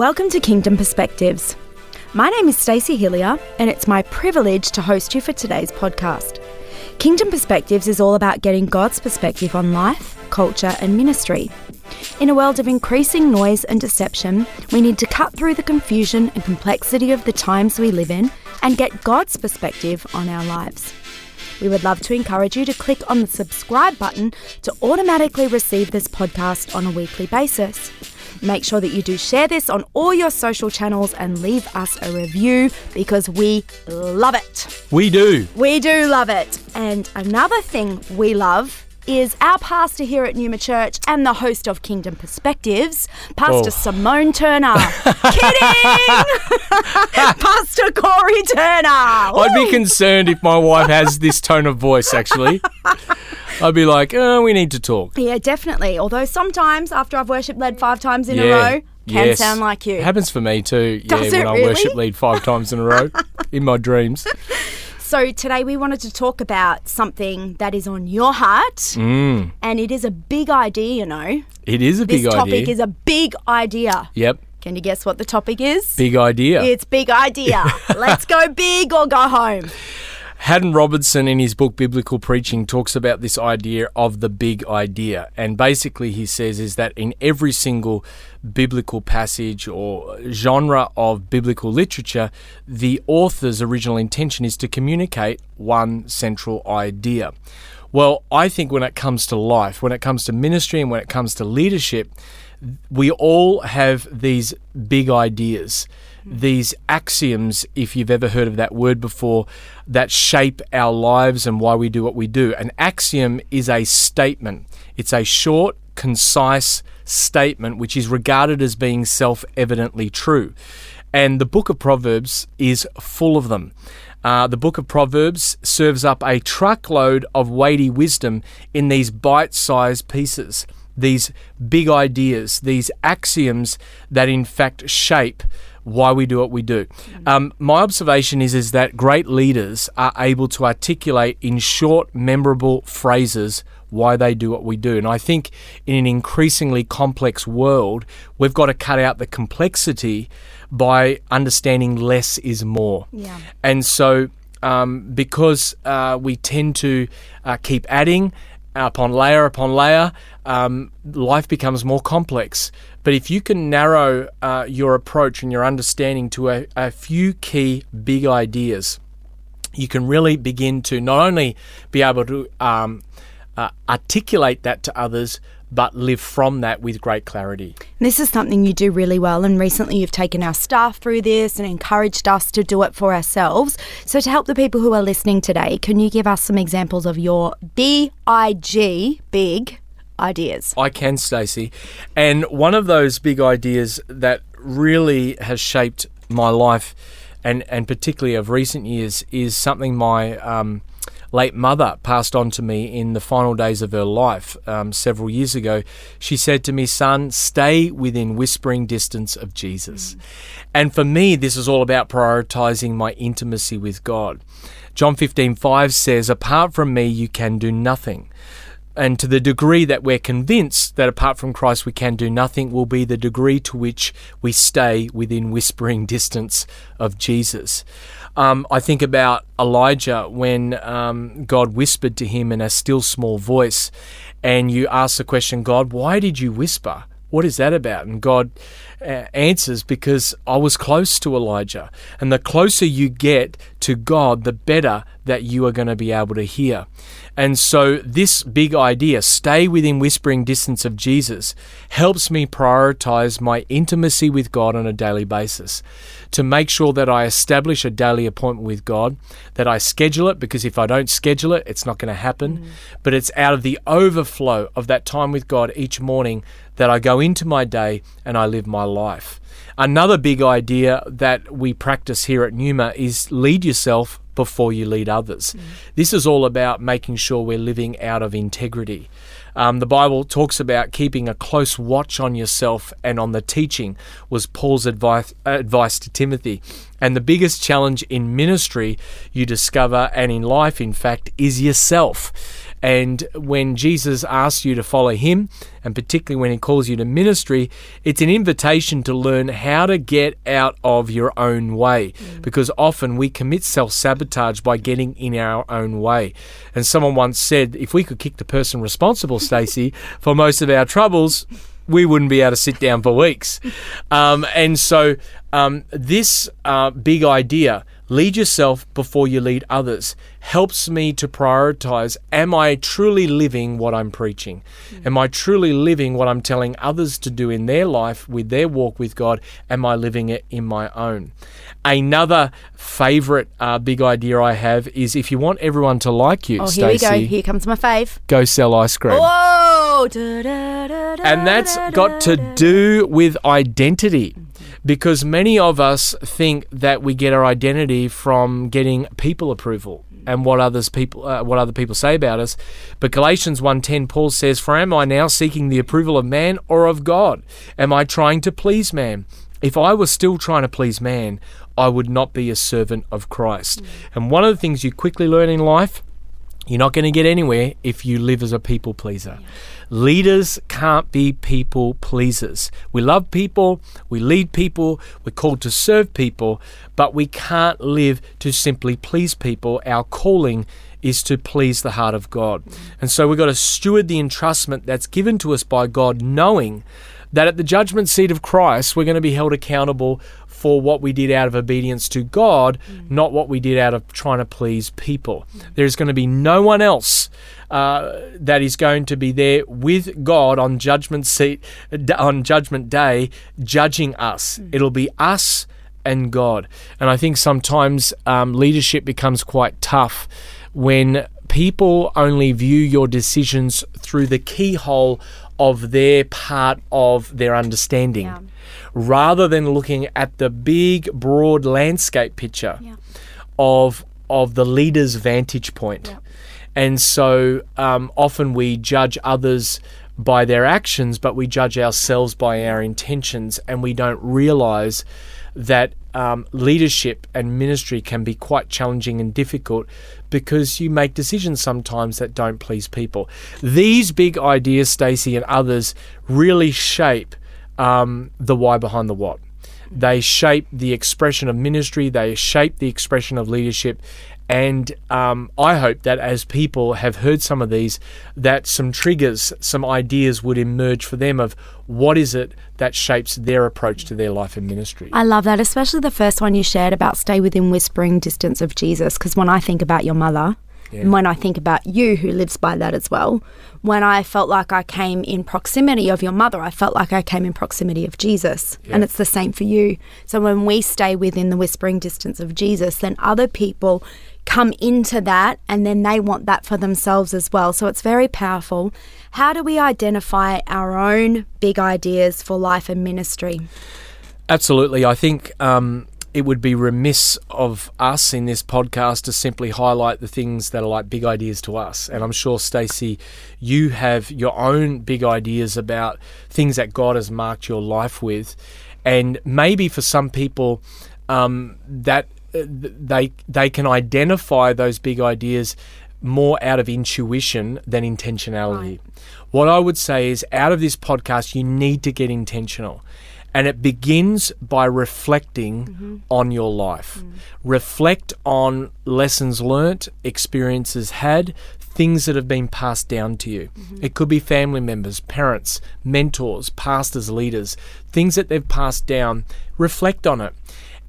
Welcome to Kingdom Perspectives. My name is Stacey Hillier, and it's my privilege to host you for today's podcast. Kingdom Perspectives is all about getting God's perspective on life, culture, and ministry. In a world of increasing noise and deception, we need to cut through the confusion and complexity of the times we live in and get God's perspective on our lives. We would love to encourage you to click on the subscribe button to automatically receive this podcast on a weekly basis. Make sure that you do share this on all your social channels and leave us a review because we love it. We do. We do love it. And another thing we love is our pastor here at Pneuma Church and the host of Kingdom Perspectives, Pastor Oh. Simone Turner. Kidding! Pastor Corey Turner. I'd be concerned if my wife has this tone of voice, actually. I'd be like, oh, we need to talk. Yeah, definitely. Although sometimes after I've worship led five times in a row, can yes. sound like you. It happens for me too. Does yeah, it when really? I worship lead five times in a row in my dreams. So today we wanted to talk about something that is on your heart, Mm, and it is a big idea, you know. it is a This big topic is a big idea. yep, Can you guess what the topic is? big idea. It's big idea. Let's go big or go home. Haddon Robinson, in his book Biblical Preaching, talks about this idea of the big idea. And basically, he says is that in every single biblical passage or genre of biblical literature, the author's original intention is to communicate one central idea. Well, I think when it comes to life, when it comes to ministry, and when it comes to leadership, we all have these big ideas, these axioms, if you've ever heard of that word before, that shape our lives and why we do what we do. An axiom is a statement, it's a short, concise statement which is regarded as being self evidently true. And the book of Proverbs is full of them. Uh, the book of Proverbs serves up a truckload of weighty wisdom in these bite sized pieces, these big ideas, these axioms that in fact shape why we do what we do. Um, my observation is, is that great leaders are able to articulate in short, memorable phrases why they do what we do. And I think in an increasingly complex world, we've got to cut out the complexity by understanding less is more. Yeah. And so, um, because uh, we tend to uh, keep adding upon layer upon layer, um, life becomes more complex. But if you can narrow uh, your approach and your understanding to a, a few key big ideas, you can really begin to not only be able to um, uh, articulate that to others, but live from that with great clarity. This is something you do really well, and recently you've taken our staff through this and encouraged us to do it for ourselves. So, to help the people who are listening today, can you give us some examples of your BIG, big ideas? I can, Stacey. And one of those big ideas that really has shaped my life, and, and particularly of recent years, is something my um, late mother passed on to me in the final days of her life um, several years ago. She said to me, Son, stay within whispering distance of Jesus. And for me, this is all about prioritizing my intimacy with God. John 15, 5 says, Apart from me, you can do nothing. And to the degree that we're convinced that apart from Christ we can do nothing, will be the degree to which we stay within whispering distance of Jesus. Um, I think about Elijah when um, God whispered to him in a still small voice, and you ask the question, God, why did you whisper? What is that about? And God uh, answers, because I was close to Elijah. And the closer you get to God, the better that you are going to be able to hear. And so, this big idea, stay within whispering distance of Jesus, helps me prioritize my intimacy with God on a daily basis. To make sure that I establish a daily appointment with God, that I schedule it, because if I don't schedule it, it's not going to happen. Mm-hmm. But it's out of the overflow of that time with God each morning that I go into my day and I live my life. Another big idea that we practice here at Pneuma is lead yourself before you lead others. This is all about making sure we're living out of integrity. Um, the Bible talks about keeping a close watch on yourself and on the teaching, was Paul's advice, advice to Timothy. And the biggest challenge in ministry you discover, and in life, in fact, is yourself. And when Jesus asks you to follow him, and particularly when he calls you to ministry, it's an invitation to learn how to get out of your own way. Because often we commit self sabotage by getting in our own way. And someone once said, if we could kick the person responsible, Stacey, for most of our troubles, we wouldn't be able to sit down for weeks. Um, and so, um, this uh, big idea lead yourself before you lead others helps me to prioritize am I truly living what I'm preaching? Am I truly living what I'm telling others to do in their life with their walk with God? Am I living it in my own? Another favorite uh, big idea I have is if you want everyone to like you, Oh, here we go. Here comes my fave. go sell ice cream. Whoa! And that's got to do with identity. Because many of us think that we get our identity from getting people approval and what others people uh, what other people say about us. But Galatians 1:10 Paul says, "For am I now seeking the approval of man or of God? Am I trying to please man? If I was still trying to please man, I would not be a servant of Christ." And one of the things you quickly learn in life you're not going to get anywhere if you live as a people pleaser. Leaders can't be people pleasers. We love people, we lead people, we're called to serve people, but we can't live to simply please people. Our calling is to please the heart of God. And so we've got to steward the entrustment that's given to us by God, knowing that at the judgment seat of Christ, we're going to be held accountable for what we did out of obedience to God, not what we did out of trying to please people. There's going to be no one else uh, that is going to be there with God on judgment seat on judgment day, judging us. It'll be us and God. And I think sometimes um, leadership becomes quite tough when people only view your decisions through the keyhole of their part of their understanding Yeah. rather than looking at the big broad landscape picture Yeah. of of the leader's vantage point. Yeah. And so um, often we judge others by their actions, but we judge ourselves by our intentions, and we don't realize that um, leadership and ministry can be quite challenging and difficult because you make decisions sometimes that don't please people. These big ideas, Stacey, and others really shape um, the why behind the what. They shape the expression of ministry, they shape the expression of leadership. And um, I hope that as people have heard some of these, that some triggers, some ideas would emerge for them of what is it that shapes their approach to their life and ministry. I love that, especially the first one you shared about stay within whispering distance of Jesus. Because when I think about your mother, and when I think about you who lives by that as well, when I felt like I came in proximity of your mother, I felt like I came in proximity of Jesus. And it's the same for you. So when we stay within the whispering distance of Jesus, then other people come into that and then they want that for themselves as well. So it's very powerful. How do we identify our own big ideas for life and ministry? Absolutely. I think um, it would be remiss of us in this podcast to simply highlight the things that are like big ideas to us. And I'm sure, Stacey, you have your own big ideas about things that God has marked your life with. And maybe for some people, um, that Uh, they they can identify those big ideas more out of intuition than intentionality. What I would say is out of this podcast you need to get intentional. And it begins by reflecting mm-hmm. on your life. Mm. Reflect on lessons learnt, experiences had, things that have been passed down to you. Mm-hmm. It could be family members, parents, mentors, pastors, leaders, things that they've passed down. Reflect on it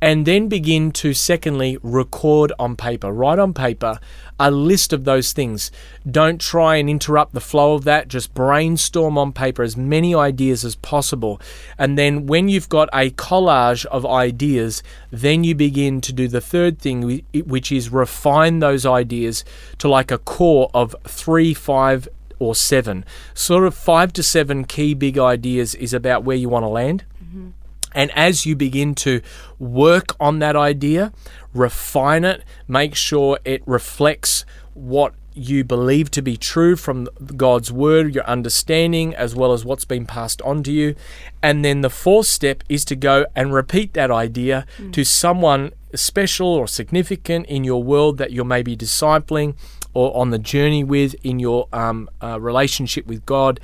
and then begin to secondly record on paper. Write on paper a list of those things. Don't try and interrupt the flow of that. Just brainstorm on paper as many ideas as possible. And then when you've got a collage of ideas then you begin to do the third thing which is refine those ideas to like a core of 3 5 or 7 sort of 5 to 7 key big ideas is about where you want to land mm-hmm. And as you begin to work on that idea, refine it, make sure it reflects what you believe to be true from God's word, your understanding, as well as what's been passed on to you. And then the fourth step is to go and repeat that idea to someone special or significant in your world that you're maybe discipling or on the journey with in your um, uh, relationship with God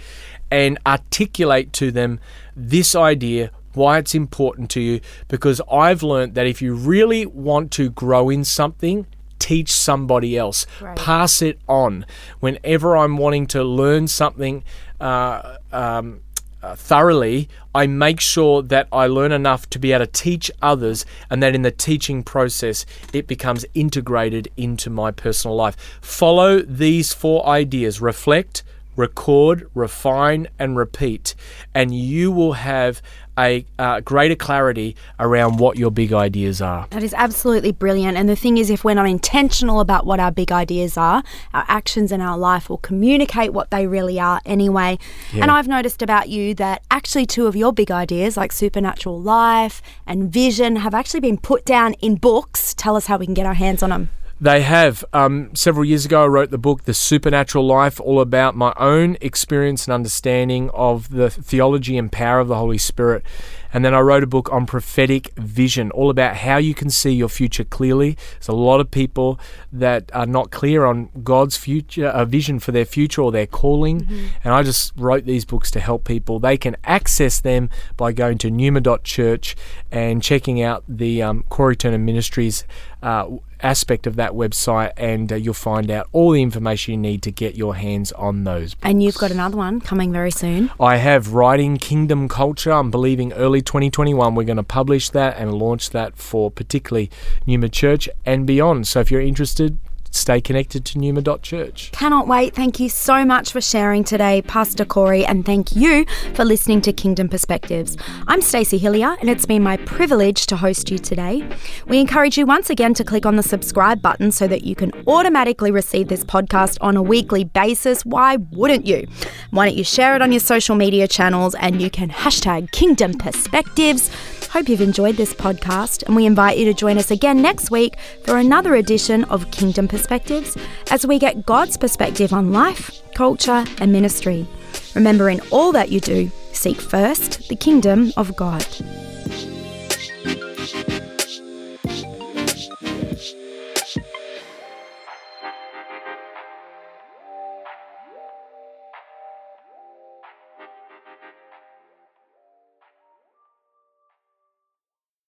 and articulate to them this idea why it's important to you because I've learned that if you really want to grow in something, teach somebody else, right. pass it on. Whenever I'm wanting to learn something, uh, um, uh, thoroughly, I make sure that I learn enough to be able to teach others, and that in the teaching process, it becomes integrated into my personal life. Follow these four ideas reflect, record, refine, and repeat, and you will have a uh, greater clarity around what your big ideas are. That is absolutely brilliant. And the thing is, if we're not intentional about what our big ideas are, our actions in our life will communicate what they really are anyway. Yeah. And I've noticed about you that actually two of your big ideas, like supernatural life and vision, have actually been put down in books. Tell us how we can get our hands on them. They have. Um, several years ago, I wrote the book, The Supernatural Life, all about my own experience and understanding of the theology and power of the Holy Spirit. And then I wrote a book on prophetic vision, all about how you can see your future clearly. There's a lot of people that are not clear on God's future a vision for their future or their calling. Mm-hmm. And I just wrote these books to help people. They can access them by going to pneuma.church and checking out the um, Corey Turner Ministries uh, aspect of that website, and uh, you'll find out all the information you need to get your hands on those. Books. And you've got another one coming very soon. I have Writing Kingdom Culture. I'm believing early 2021 we're going to publish that and launch that for particularly Pneuma Church and beyond. So if you're interested, stay connected to pneuma.church. Cannot wait. Thank you so much for sharing today, Pastor Corey, and thank you for listening to Kingdom Perspectives. I'm Stacey Hillier, and it's been my privilege to host you today. We encourage you once again to click on the subscribe button so that you can automatically receive this podcast on a weekly basis. Why wouldn't you? Why don't you share it on your social media channels and you can hashtag Kingdom Perspectives Hope you've enjoyed this podcast, and we invite you to join us again next week for another edition of Kingdom Perspectives as we get God's perspective on life, culture, and ministry. Remember, in all that you do, seek first the kingdom of God.